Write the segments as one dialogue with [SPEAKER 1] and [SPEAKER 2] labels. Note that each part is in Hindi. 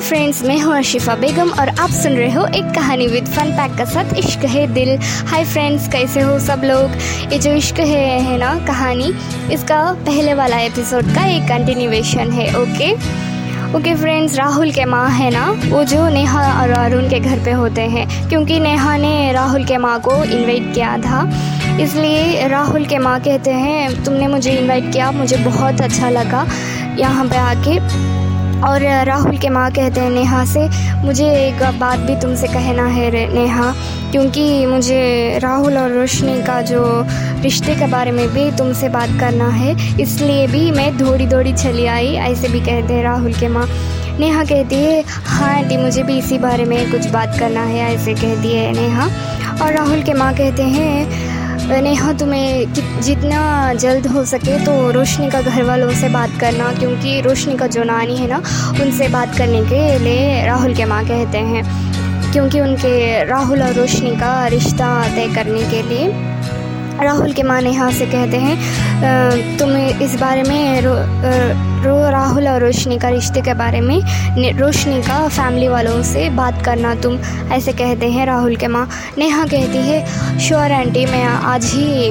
[SPEAKER 1] फ्रेंड्स मैं हूँ अर्शिफा बेगम और आप सुन रहे हो एक कहानी विद फन पैक का साथ इश्क है दिल। हाय फ्रेंड्स कैसे हो सब लोग? ये जो इश्क है है ना, कहानी, इसका पहले वाला एपिसोड का एक कंटिन्यूएशन है ओके ओके फ्रेंड्स राहुल के माँ है ना? वो जो नेहा और अरुण के घर पे होते हैं, क्योंकि नेहा ने राहुल के माँ को इनवाइट किया था। इसलिए राहुल के माँ कहते हैं, तुमने मुझे इनवाइट किया, मुझे बहुत अच्छा लगा यहाँ पे आके। और राहुल के माँ कहते हैं, नेहा से, मुझे एक बात भी तुमसे कहना है नेहा, क्योंकि मुझे राहुल और रोशनी का जो रिश्ते के बारे में भी तुमसे बात करना है, इसलिए भी मैं दौड़ी दौड़ी चली आई, ऐसे भी कहते हैं राहुल के माँ। नेहा कहती है हाँ आंटी, मुझे भी इसी बारे में कुछ बात करना है, ऐसे कहती है नेहा। और राहुल के माँ कहते हैं नेहा तुम्हें जितना जल्द हो सके तो रोशनी का घर वालों से बात करना, क्योंकि रोशनी का जो नानी है ना, उनसे बात करने के लिए राहुल के माँ कहते हैं। क्योंकि उनके राहुल और रोशनी का रिश्ता तय करने के लिए राहुल के माँ नेहा से कहते हैं तुम इस बारे में रो, रो राहुल और रोशनी का रिश्ते के बारे में रोशनी का फैमिली वालों से बात करना तुम ऐसे कहते हैं राहुल के माँ। नेहा कहती है श्योर आंटी मैं आज ही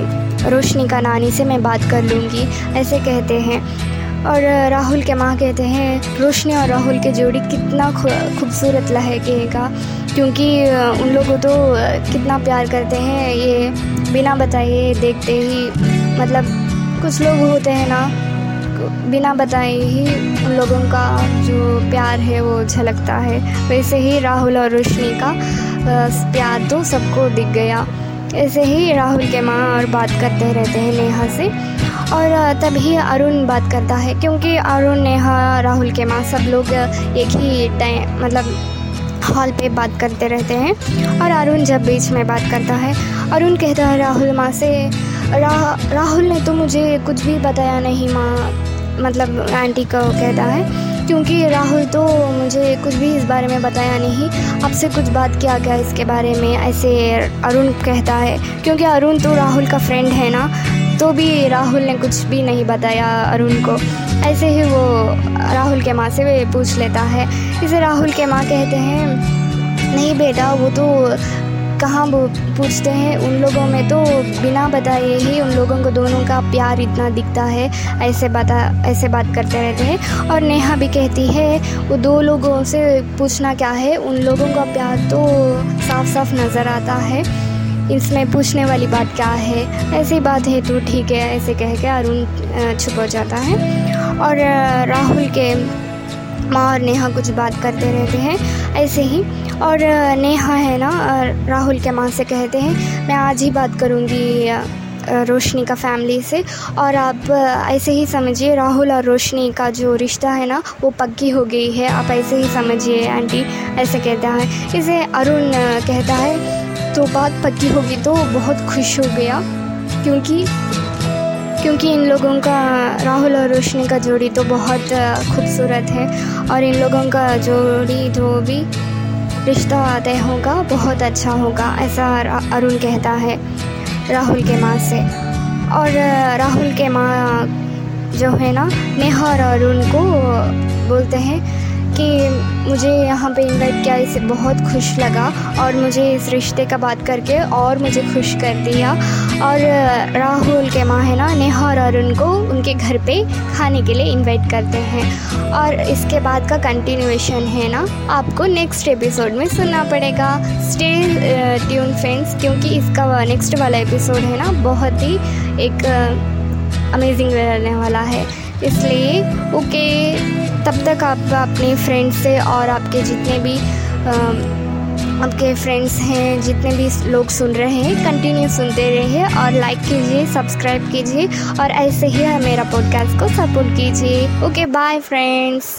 [SPEAKER 1] रोशनी का नानी से मैं बात कर लूँगी ऐसे कहते हैं। और राहुल के माँ कहते हैं रोशनी और राहुल की जोड़ी कितना खूबसूरत लगेगा क्योंकि उन लोगों तो कितना प्यार करते हैं ये बिना बताए देखते ही मतलब कुछ लोग होते हैं ना, बिना बताए ही उन लोगों का जो प्यार है वो झलकता है। वैसे ही राहुल और रोशनी का प्यार तो सबको दिख गया। ऐसे ही राहुल के माँ और बात करते रहते हैं नेहा से। और तभी अरुण बात करता है, क्योंकि अरुण, नेहा, राहुल के माँ सब लोग एक ही टाइम मतलब हॉल पे बात करते रहते हैं और अरुण जब बीच में बात करता है अरुण कहता है राहुल माँ से रा, राहुल ने तो मुझे कुछ भी बताया नहीं माँ। मतलब आंटी को कहता है क्योंकि राहुल तो मुझे कुछ भी इस बारे में बताया नहीं। आपसे कुछ बात किया गया इसके बारे में ऐसे अरुण कहता है क्योंकि अरुण तो राहुल का फ्रेंड है ना। तो भी राहुल ने कुछ भी नहीं बताया अरुण को। ऐसे ही वो राहुल के माँ से पूछ लेता है। इसे राहुल के माँ कहते हैं, नहीं बेटा, वो तो कहाँ पूछते हैं? उन लोगों में तो बिना बताए ही उन लोगों को दोनों का प्यार इतना दिखता है। ऐसे बता, ऐसे बात करते रहते हैं। और नेहा भी कहती है, वो दो लोगों से पूछना क्या है? उन लोगों का प्यार तो साफ़ साफ़ नज़र आता है। इसमें पूछने वाली बात क्या है? ऐसी बात है तो ठीक है, ऐसे कह के अरुण छुप हो जाता है। और राहुल के माँ और नेहा कुछ बात करते रहते हैं, ऐसे ही। और नेहा है ना राहुल के माँ से कहते हैं, मैं आज ही बात करूँगी रोशनी का फैमिली से। और आप ऐसे ही समझिए, राहुल और रोशनी का जो रिश्ता है ना, वो पक्की हो गई है। आप ऐसे ही समझिए, आंटी, ऐसे कहता है। इसे अरुण कहता है तो बात पक्की होगी तो बहुत खुश हो गया, क्योंकि क्योंकि इन लोगों का राहुल और रोशनी का जोड़ी तो बहुत खूबसूरत है। और इन लोगों का जोड़ी जो भी रिश्ता तय होगा, बहुत अच्छा होगा, ऐसा अरुण कहता है, राहुल के माँ से। और राहुल के माँ जो है ना, नेहा और अरुण को बोलते हैं कि मुझे यहाँ पे इनवाइट किया, इसे बहुत खुश लगा और मुझे इस रिश्ते का बात करके और मुझे खुश कर दिया। और राहुल के माँ है ना, नेहा और अरुण को उनके घर पे खाने के लिए इनवाइट करते हैं। और इसके बाद का कंटिन्यूएशन है ना, आपको नेक्स्ट एपिसोड में सुनना पड़ेगा। स्टे ट्यून फ्रेंड्स क्योंकि इसका नेक्स्ट वाला एपिसोड है ना, बहुत ही एक अमेजिंग रहने वाला है। इसलिए ओके तब तक आप अपने फ्रेंड्स से और आपके जितने भी आपके फ्रेंड्स हैं, जितने भी लोग सुन रहे हैं कंटिन्यू सुनते रहिए और लाइक कीजिए सब्सक्राइब कीजिए और ऐसे ही मेरा पॉडकास्ट को सपोर्ट कीजिए। Okay bye friends